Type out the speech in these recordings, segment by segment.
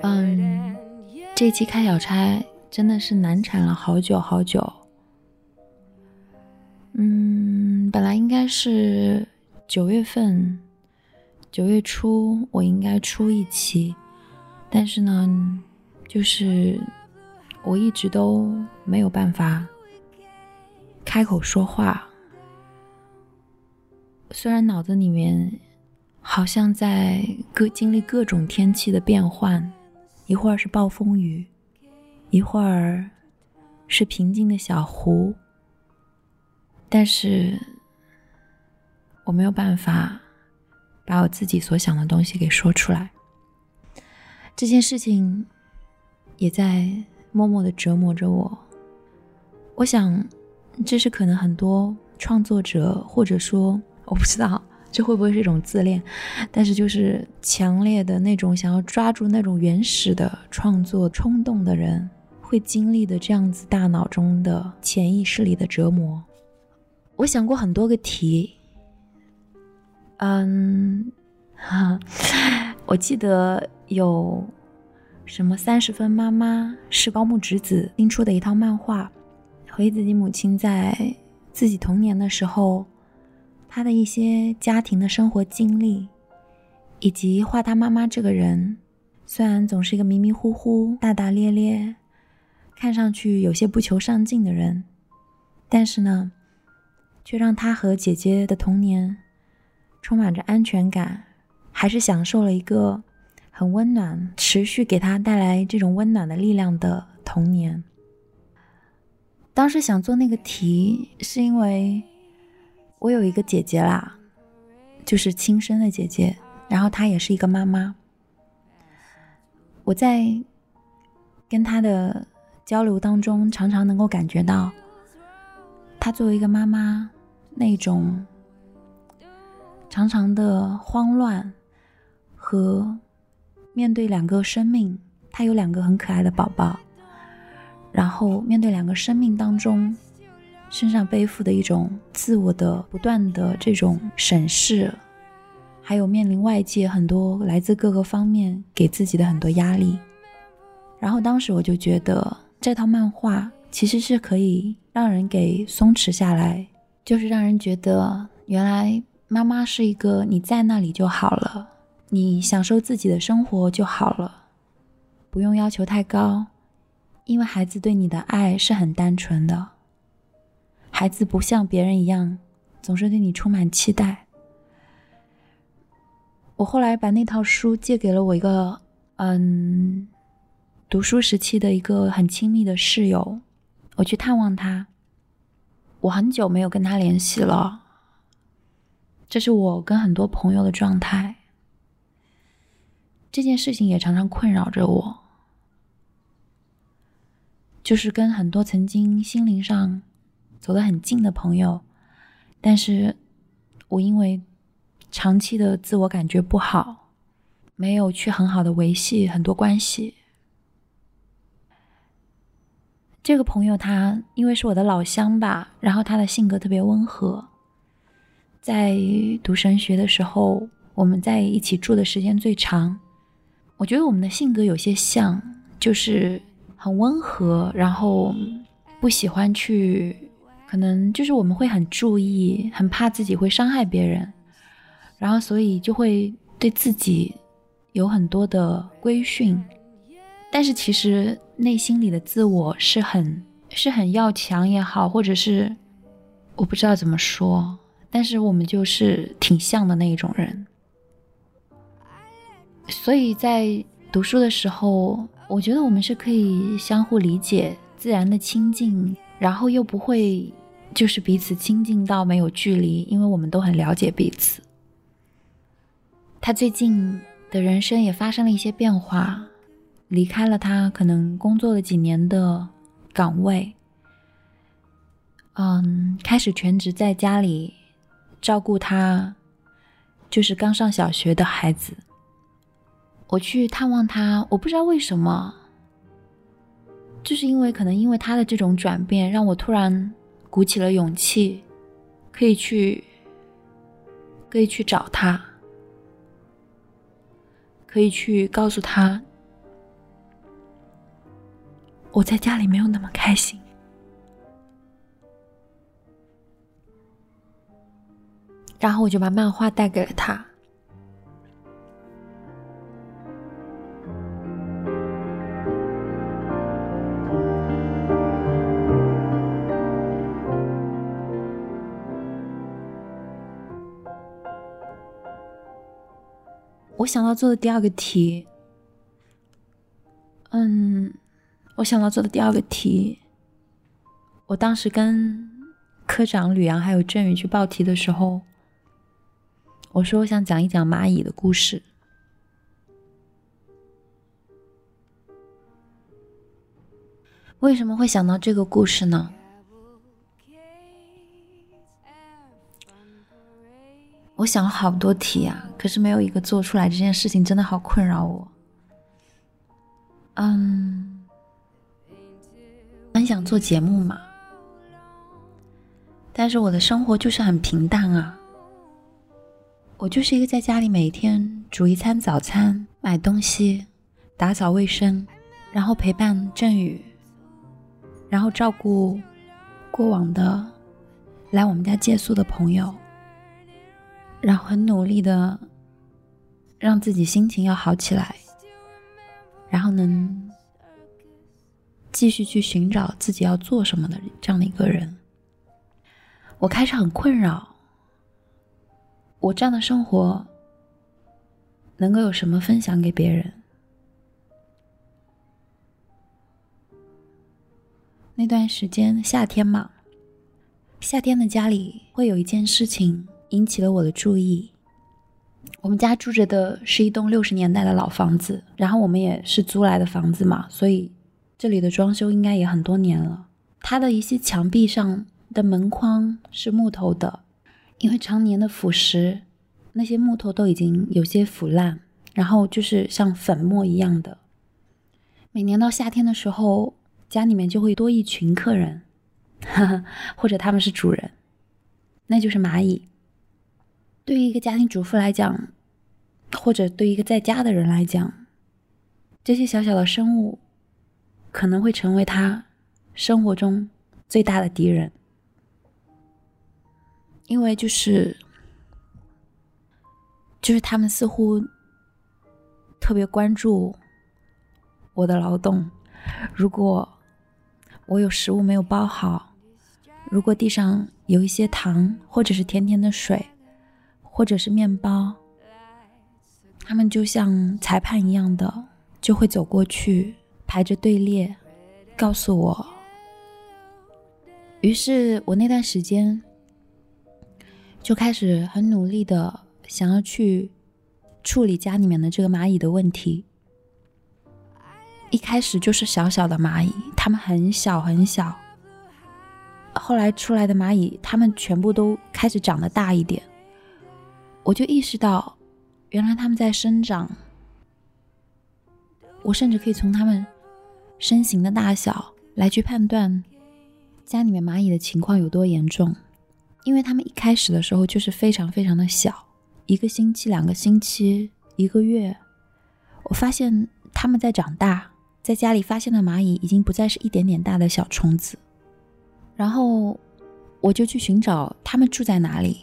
嗯，这期开小差真的是难产了好久好久。嗯，本来应该是九月份，九月初我应该出一期，但是呢，就是我一直都没有办法开口说话，虽然脑子里面好像在各经历各种天气的变换。一会儿是暴风雨，一会儿是平静的小湖，但是我没有办法把我自己所想的东西给说出来。这件事情也在默默的折磨着我。我想，这是可能很多创作者，或者说我不知道。这会不会是一种自恋？但是就是强烈的那种想要抓住那种原始的创作冲动的人会经历的这样子大脑中的潜意识里的折磨。我想过很多个题，嗯，哈，我记得有什么三十分妈妈是高木直子新出的一套漫画，回忆自己母亲在自己童年的时候。他的一些家庭的生活经历，以及画他妈妈这个人，虽然总是一个迷迷糊糊、大大咧咧，看上去有些不求上进的人，但是呢，却让他和姐姐的童年充满着安全感，还是享受了一个很温暖、持续给他带来这种温暖的力量的童年。当时想做那个题，是因为。我有一个姐姐啦，就是亲生的姐姐，然后她也是一个妈妈。我在跟她的交流当中，常常能够感觉到，她作为一个妈妈那种常常的慌乱和面对两个生命，她有两个很可爱的宝宝，然后面对两个生命当中。身上背负的一种自我的不断的这种审视，还有面临外界很多来自各个方面给自己的很多压力，然后当时我就觉得这套漫画其实是可以让人给松弛下来，就是让人觉得原来妈妈是一个你在那里就好了，你享受自己的生活就好了，不用要求太高，因为孩子对你的爱是很单纯的。孩子不像别人一样，总是对你充满期待。我后来把那套书借给了我一个，嗯，读书时期的一个很亲密的室友。我去探望他，我很久没有跟他联系了。这是我跟很多朋友的状态。这件事情也常常困扰着我，就是跟很多曾经心灵上。走得很近的朋友，但是我因为长期的自我感觉不好，没有去很好的维系很多关系。这个朋友他因为是我的老乡吧，然后他的性格特别温和，在读神学的时候，我们在一起住的时间最长。我觉得我们的性格有些像，就是很温和，然后不喜欢去。可能就是我们会很注意，很怕自己会伤害别人，然后所以就会对自己有很多的规训，但是其实内心里的自我是很是很要强也好，或者是我不知道怎么说，但是我们就是挺像的那一种人，所以在读书的时候，我觉得我们是可以相互理解、自然的亲近，然后又不会。就是彼此亲近到没有距离，因为我们都很了解彼此。他最近的人生也发生了一些变化，离开了他可能工作了几年的岗位，嗯，开始全职在家里照顾他，就是刚上小学的孩子。我去探望他，我不知道为什么，就是因为可能因为他的这种转变，让我突然鼓起了勇气，可以去，可以去找他，可以去告诉他。我在家里没有那么开心，然后我就把漫画带给了他。做的第二个题，嗯。我想到做的第二个题，我当时跟科长吕阳还有振宇去报题的时候，我说我想讲一讲蚂蚁的故事。为什么会想到这个故事呢？我想了好多题啊，可是没有一个做出来。这件事情真的好困扰我。嗯。很想做节目嘛，但是我的生活就是很平淡啊。我就是一个在家里每天煮一餐早餐、买东西、打扫卫生，然后陪伴振宇，然后照顾过往的来我们家借宿的朋友，然后很努力的让自己心情要好起来，然后能。继续去寻找自己要做什么的这样的一个人，我开始很困扰。我这样的生活能够有什么分享给别人？那段时间夏天嘛，夏天的家里会有一件事情引起了我的注意。我们家住着的是一栋六十年代的老房子，然后我们也是租来的房子嘛，所以。这里的装修应该也很多年了，它的一些墙壁上的门框是木头的，因为常年的腐蚀，那些木头都已经有些腐烂，然后就是像粉末一样的。每年到夏天的时候，家里面就会多一群客人，或者他们是主人，那就是蚂蚁。对于一个家庭主妇来讲，或者对一个在家的人来讲，这些小小的生物。可能会成为他生活中最大的敌人，因为就是就是他们似乎特别关注我的劳动。如果我有食物没有包好，如果地上有一些糖，或者是甜甜的水，或者是面包，他们就像裁判一样的就会走过去。排着队列，告诉我。于是我那段时间就开始很努力的想要去处理家里面的这个蚂蚁的问题。一开始就是小小的蚂蚁，它们很小很小。后来出来的蚂蚁，它们全部都开始长得大一点。我就意识到，原来它们在生长。我甚至可以从它们。身形的大小来去判断家里面蚂蚁的情况有多严重，因为他们一开始的时候就是非常非常的小，一个星期、两个星期、一个月，我发现他们在长大，在家里发现的蚂蚁已经不再是一点点大的小虫子，然后我就去寻找他们住在哪里。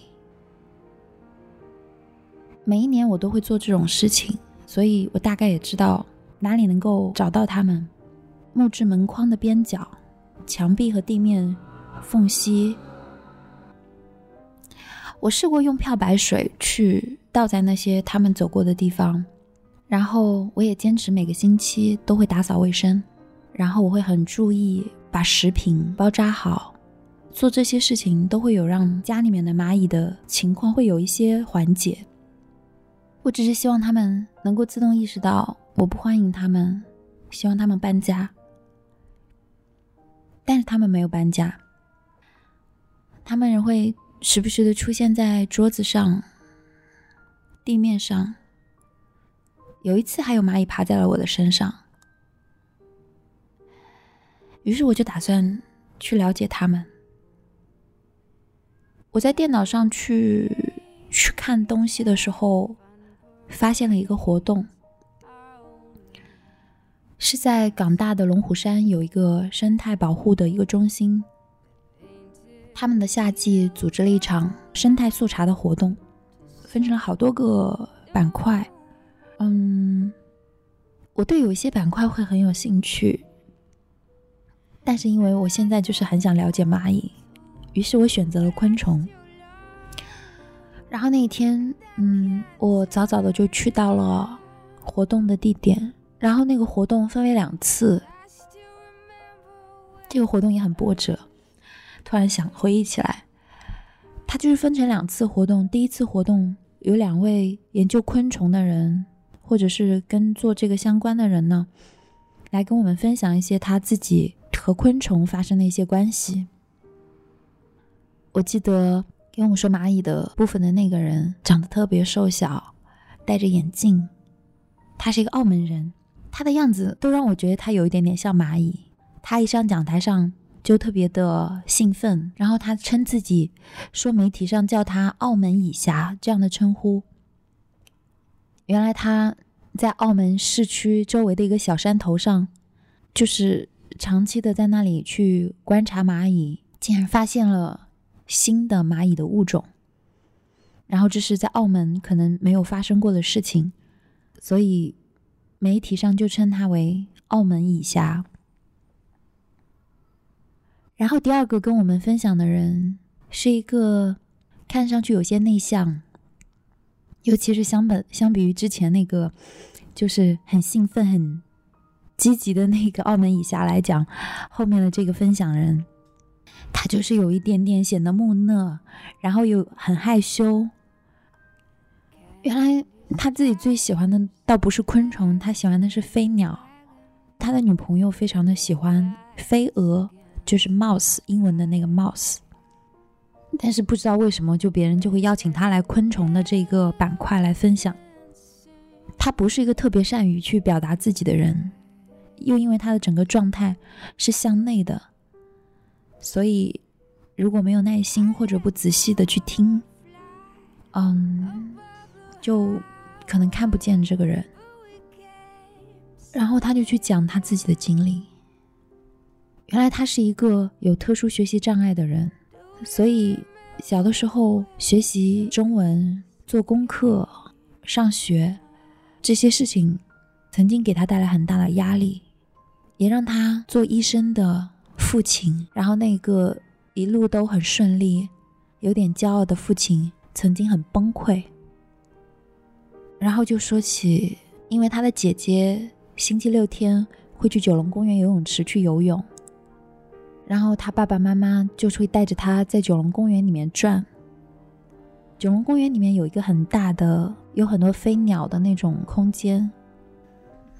每一年我都会做这种事情，所以我大概也知道哪里能够找到他们。木质门框的边角、墙壁和地面缝隙，我试过用漂白水去倒在那些他们走过的地方，然后我也坚持每个星期都会打扫卫生，然后我会很注意把食品包扎好，做这些事情都会有让家里面的蚂蚁的情况会有一些缓解。我只是希望他们能够自动意识到我不欢迎他们。希望他们搬家，但是他们没有搬家。他们仍会时不时的出现在桌子上、地面上。有一次，还有蚂蚁爬在了我的身上。于是我就打算去了解他们。我在电脑上去去看东西的时候，发现了一个活动，是在港大的龙虎山有一个生态保护的一个中心，他们的夏季组织了一场生态速查的活动，分成了好多个板块。嗯，我对有一些板块会很有兴趣。但是因为我现在就是很想了解蚂蚁，于是我选择了昆虫。然后那一天，嗯，我早早的就去到了活动的地点。然后那个活动分为两次，这个活动也很波折。突然想回忆起来，它就是分成两次活动。第一次活动有两位研究昆虫的人，或者是跟做这个相关的人呢，来跟我们分享一些他自己。和昆虫发生的一些关系。我记得跟我说蚂蚁的部分的那个人长得特别瘦小，戴着眼镜，他是一个澳门人，他的样子都让我觉得他有一点点像蚂蚁。他一上讲台上就特别的兴奋，然后他称自己说媒体上叫他“澳门蚁侠”这样的称呼。原来他在澳门市区周围的一个小山头上，就是。长期的在那里去观察蚂蚁，竟然发现了新的蚂蚁的物种。然后这是在澳门可能没有发生过的事情，所以媒体上就称他为“澳门蚁侠”。然后第二个跟我们分享的人是一个看上去有些内向，尤其是相本相比于之前那个，就是很兴奋很。积极的那个澳门以下来讲，后面的这个分享人，他就是有一点点显得木讷，然后又很害羞。原来他自己最喜欢的倒不是昆虫，他喜欢的是飞鸟。他的女朋友非常的喜欢飞蛾，就是 mouse 英文的那个 mouse。但是不知道为什么，就别人就会邀请他来昆虫的这个板块来分享。他不是一个特别善于去表达自己的人。又因为他的整个状态是向内的，所以如果没有耐心或者不仔细的去听，嗯，就可能看不见这个人。然后他就去讲他自己的经历。原来他是一个有特殊学习障碍的人，所以小的时候学习中文、做功课、上学这些事情，曾经给他带来很大的压力。也让他做医生的父亲，然后那个一路都很顺利、有点骄傲的父亲，曾经很崩溃。然后就说起，因为他的姐姐星期六天会去九龙公园游泳池去游泳，然后他爸爸妈妈就会带着他在九龙公园里面转。九龙公园里面有一个很大的、有很多飞鸟的那种空间。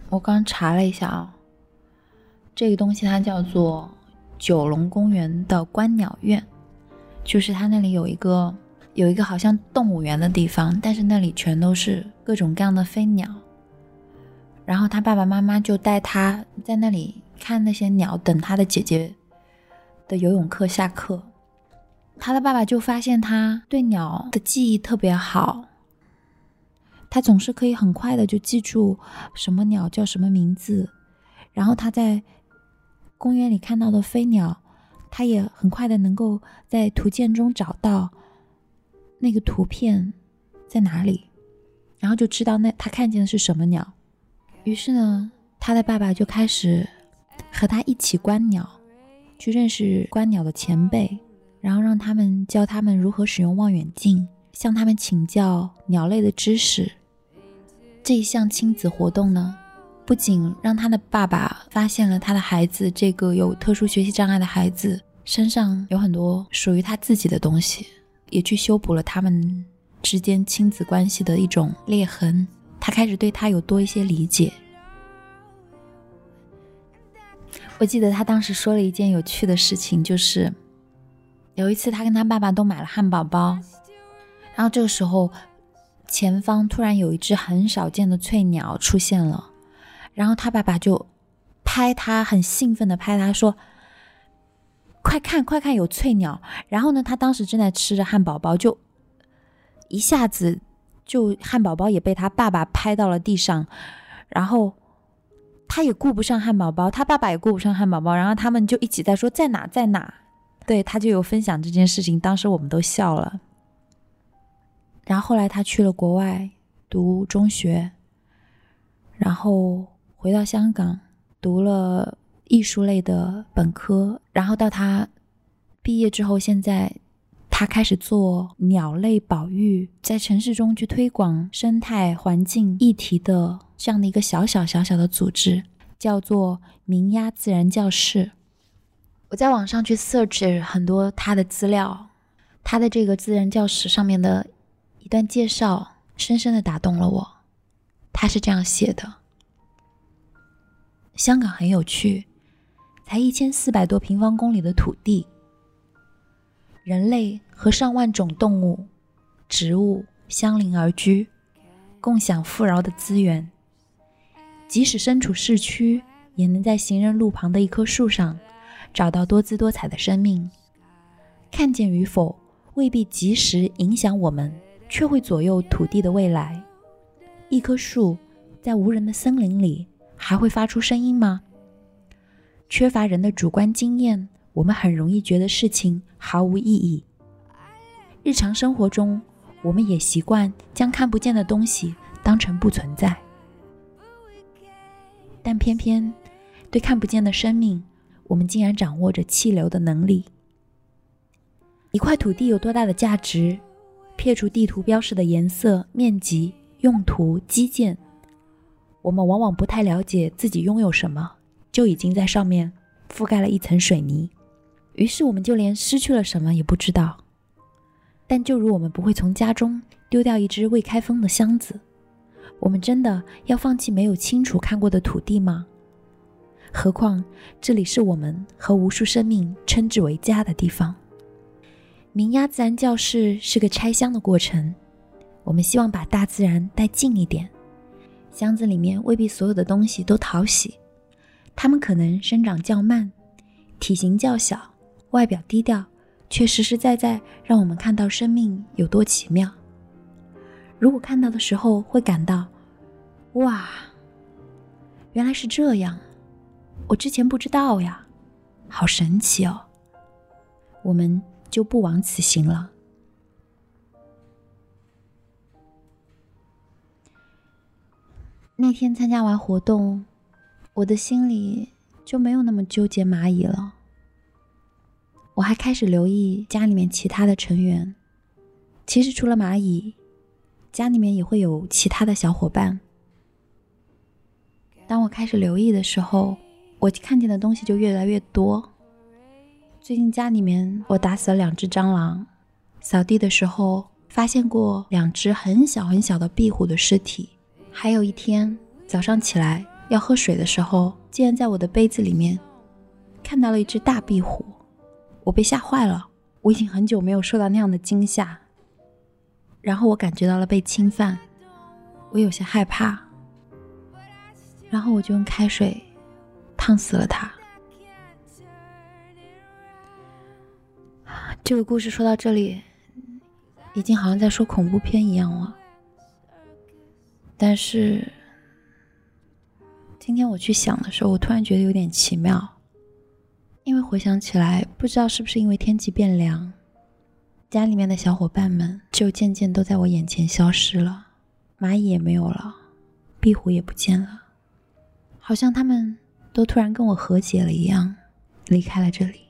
我刚查了一下啊。这个东西它叫做九龙公园的观鸟院，就是它那里有一个有一个好像动物园的地方，但是那里全都是各种各样的飞鸟。然后他爸爸妈妈就带他在那里看那些鸟，等他的姐姐的游泳课下课。他的爸爸就发现他对鸟的记忆特别好，他总是可以很快的就记住什么鸟叫什么名字，然后他在。公园里看到的飞鸟，他也很快的能够在图鉴中找到那个图片在哪里，然后就知道那他看见的是什么鸟。于是呢，他的爸爸就开始和他一起观鸟，去认识观鸟的前辈，然后让他们教他们如何使用望远镜，向他们请教鸟类的知识。这一项亲子活动呢？不仅让他的爸爸发现了他的孩子这个有特殊学习障碍的孩子身上有很多属于他自己的东西，也去修补了他们之间亲子关系的一种裂痕。他开始对他有多一些理解。我记得他当时说了一件有趣的事情，就是有一次他跟他爸爸都买了汉堡包，然后这个时候前方突然有一只很少见的翠鸟出现了，然后他爸爸就拍他，很兴奋的拍他说：“快看快看，有翠鸟！”然后呢，他当时正在吃着汉堡包，就一下子就汉堡包也被他爸爸拍到了地上，然后。他也顾不上汉堡包，他爸爸也顾不上汉堡包，然后他们就一起在说在哪在哪。对他就有分享这件事情，当时我们都笑了。然后后来他去了国外读中学，然后回到香港读了艺术类的本科，然后到他毕业之后，现在他开始做鸟类保育，在城市中去推广生态环境议题的。这样的一个小小小小的组织，叫做明鸭自然教室。我在网上去 search 很多他的资料，他的这个自然教室上面的一段介绍，深深的打动了我。他是这样写的：香港很有趣，才一千四百多平方公里的土地，人类和上万种动物、植物相邻而居，共享富饶的资源。即使身处市区，也能在行人路旁的一棵树上找到多姿多彩的生命。看见与否未必及时影响我们，却会左右土地的未来。一棵树在无人的森林里还会发出声音吗？缺乏人的主观经验，我们很容易觉得事情毫无意义。日常生活中，我们也习惯将看不见的东西当成不存在。但偏偏，对看不见的生命，我们竟然掌握着气流的能力。一块土地有多大的价值？撇除地图标示的颜色、面积、用途、基建，我们往往不太了解自己拥有什么，就已经在上面覆盖了一层水泥。于是，我们就连失去了什么也不知道。但就如我们不会从家中丢掉一只未开封的箱子。我们真的要放弃没有清楚看过的土地吗？何况这里是我们和无数生命称之为家的地方。明鸭自然教室是个拆箱的过程，我们希望把大自然带近一点。箱子里面未必所有的东西都讨喜，它们可能生长较慢，体型较小，外表低调，却实实在在让我们看到生命有多奇妙。如果看到的时候会感到，哇，原来是这样，我之前不知道呀，好神奇哦，我们就不枉此行了。那天参加完活动，我的心里就没有那么纠结蚂蚁了，我还开始留意家里面其他的成员，其实除了蚂蚁。家里面也会有其他的小伙伴。当我开始留意的时候，我看见的东西就越来越多。最近家里面我打死了两只蟑螂，扫地的时候发现过两只很小很小的壁虎的尸体。还有一天早上起来要喝水的时候，竟然在我的杯子里面看到了一只大壁虎，我被吓坏了。我已经很久没有受到那样的惊吓。然后我感觉到了被侵犯，我有些害怕，然后我就用开水烫死了它。这个故事说到这里，已经好像在说恐怖片一样了。但是今天我去想的时候，我突然觉得有点奇妙，因为回想起来，不知道是不是因为天气变凉。家里面的小伙伴们就渐渐都在我眼前消失了，蚂蚁也没有了，壁虎也不见了，好像他们都突然跟我和解了一样，离开了这里。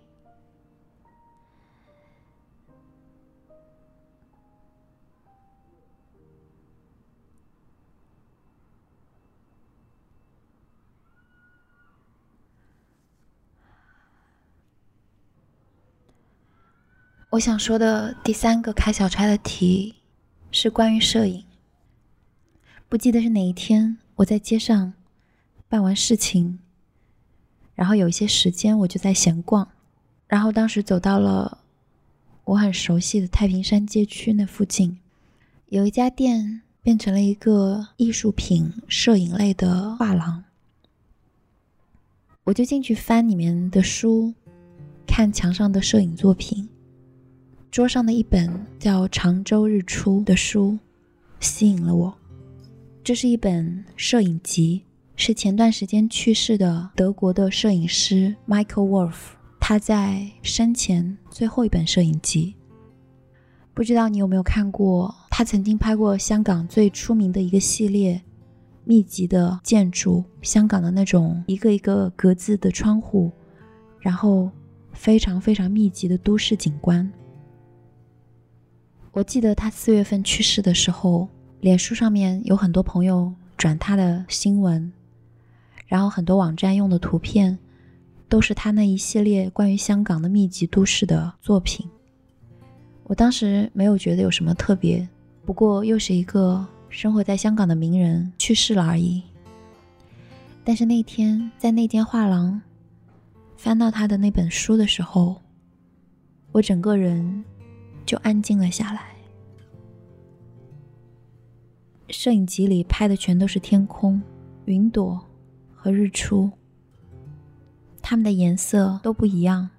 我想说的第三个开小差的题是关于摄影。不记得是哪一天，我在街上办完事情，然后有一些时间我就在闲逛，然后当时走到了我很熟悉的太平山街区那附近，有一家店变成了一个艺术品摄影类的画廊，我就进去翻里面的书，看墙上的摄影作品。桌上的一本叫《常州日出》的书吸引了我。这是一本摄影集，是前段时间去世的德国的摄影师 Michael Wolf 他在生前最后一本摄影集。不知道你有没有看过？他曾经拍过香港最出名的一个系列密集的建筑，香港的那种一个一个格子的窗户，然后非常非常密集的都市景观。我记得他四月份去世的时候，脸书上面有很多朋友转他的新闻，然后很多网站用的图片都是他那一系列关于香港的密集都市的作品。我当时没有觉得有什么特别，不过又是一个生活在香港的名人去世了而已。但是那天在那间画廊翻到他的那本书的时候，我整个人。就安静了下来。摄影集里拍的全都是天空、云朵和日出，它们的颜色都不一样，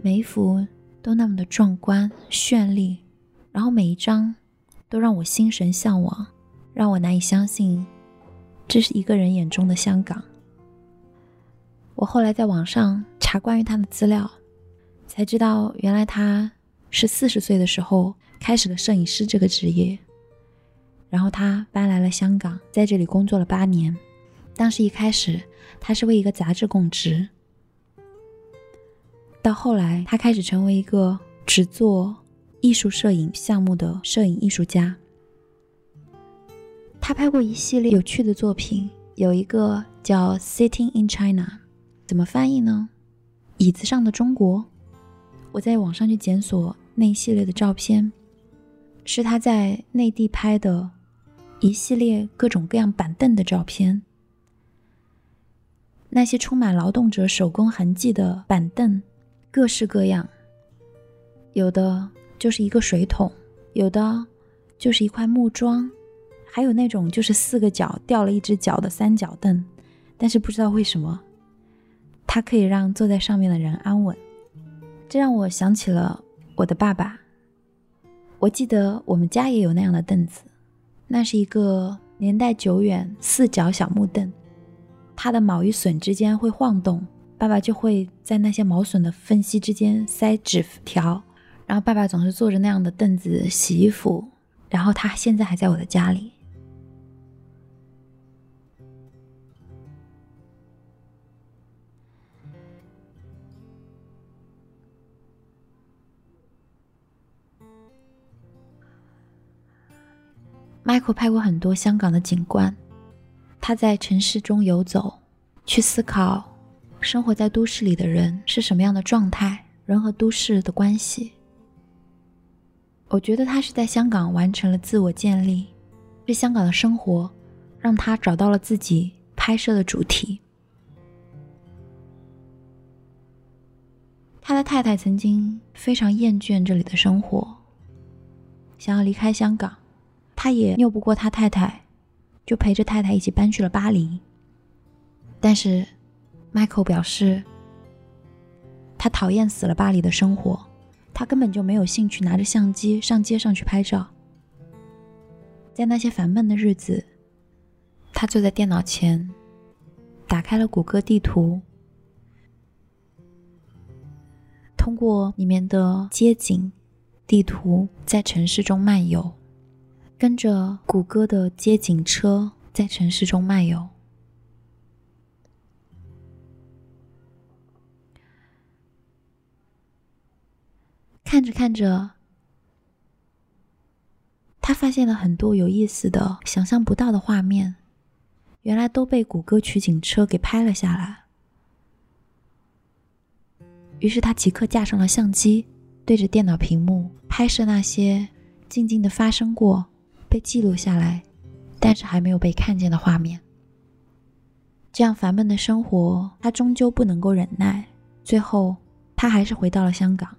每一幅都那么的壮观绚丽，然后每一张都让我心神向往，让我难以相信这是一个人眼中的香港。我后来在网上查关于他的资料，才知道原来他。是四十岁的时候开始了摄影师这个职业，然后他搬来了香港，在这里工作了八年。当时一开始他是为一个杂志供职，到后来他开始成为一个只做艺术摄影项目的摄影艺术家。他拍过一系列有趣的作品，有一个叫《Sitting in China》，怎么翻译呢？椅子上的中国。我在网上去检索那一系列的照片，是他在内地拍的一系列各种各样板凳的照片。那些充满劳动者手工痕迹的板凳，各式各样，有的就是一个水桶，有的就是一块木桩，还有那种就是四个脚掉了一只脚的三角凳。但是不知道为什么，它可以让坐在上面的人安稳。这让我想起了我的爸爸。我记得我们家也有那样的凳子，那是一个年代久远四角小木凳，它的卯与榫之间会晃动，爸爸就会在那些毛笋的缝隙之间塞纸条，然后爸爸总是坐着那样的凳子洗衣服，然后他现在还在我的家里。Michael 拍过很多香港的景观，他在城市中游走，去思考生活在都市里的人是什么样的状态，人和都市的关系。我觉得他是在香港完成了自我建立，是香港的生活让他找到了自己拍摄的主题。他的太太曾经非常厌倦这里的生活，想要离开香港。他也拗不过他太太，就陪着太太一起搬去了巴黎。但是，Michael 表示，他讨厌死了巴黎的生活，他根本就没有兴趣拿着相机上街上去拍照。在那些烦闷的日子，他坐在电脑前，打开了谷歌地图，通过里面的街景地图，在城市中漫游。跟着谷歌的街景车在城市中漫游，看着看着，他发现了很多有意思的、想象不到的画面，原来都被谷歌取景车给拍了下来。于是他即刻架上了相机，对着电脑屏幕拍摄那些静静的发生过。被记录下来，但是还没有被看见的画面。这样烦闷的生活，他终究不能够忍耐。最后，他还是回到了香港。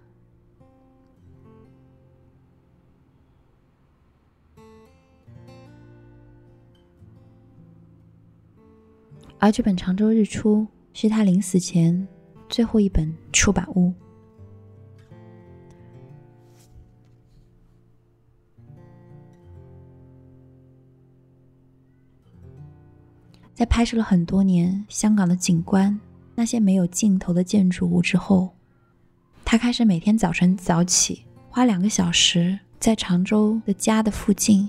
而这本《常州日出》是他临死前最后一本出版物。在拍摄了很多年香港的景观、那些没有尽头的建筑物之后，他开始每天早晨早起，花两个小时在常州的家的附近。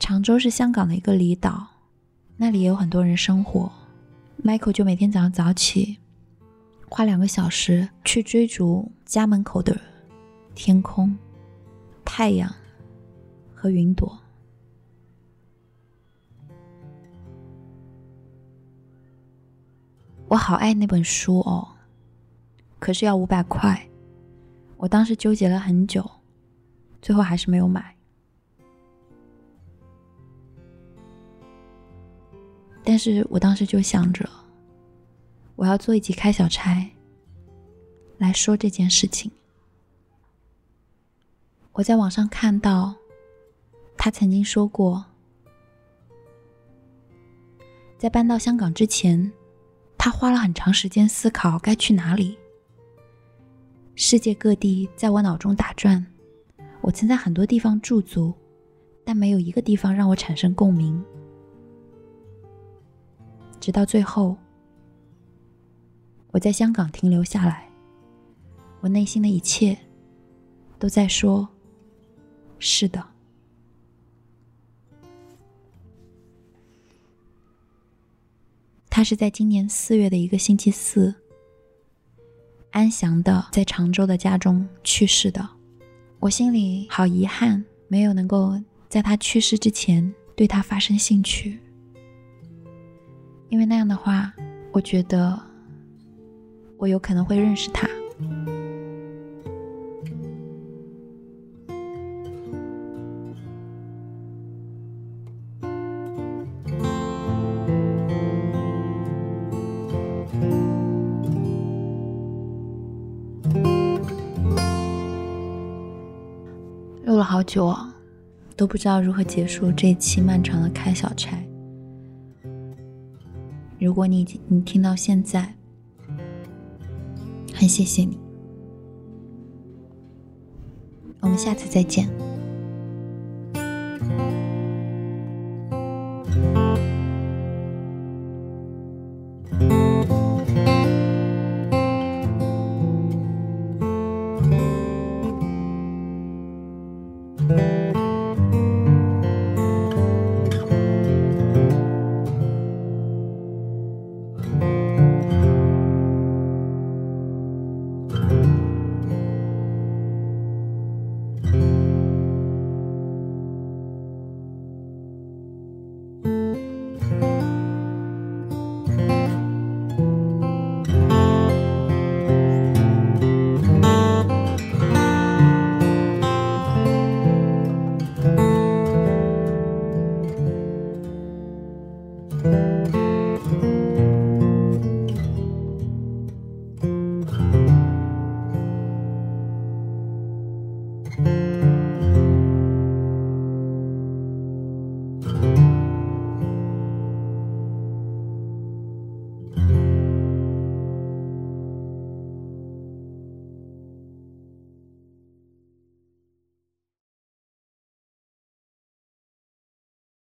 常州是香港的一个离岛，那里也有很多人生活。Michael 就每天早上早起，花两个小时去追逐家门口的天空、太阳和云朵。我好爱那本书哦，可是要五百块，我当时纠结了很久，最后还是没有买。但是我当时就想着，我要做一集开小差来说这件事情。我在网上看到，他曾经说过，在搬到香港之前。他花了很长时间思考该去哪里。世界各地在我脑中打转，我曾在很多地方驻足，但没有一个地方让我产生共鸣。直到最后，我在香港停留下来，我内心的一切都在说：“是的。”他是在今年四月的一个星期四，安详的在常州的家中去世的。我心里好遗憾，没有能够在他去世之前对他发生兴趣，因为那样的话，我觉得我有可能会认识他。好久啊，都不知道如何结束这一期漫长的开小差。如果你你听到现在，很谢谢你，我们下次再见。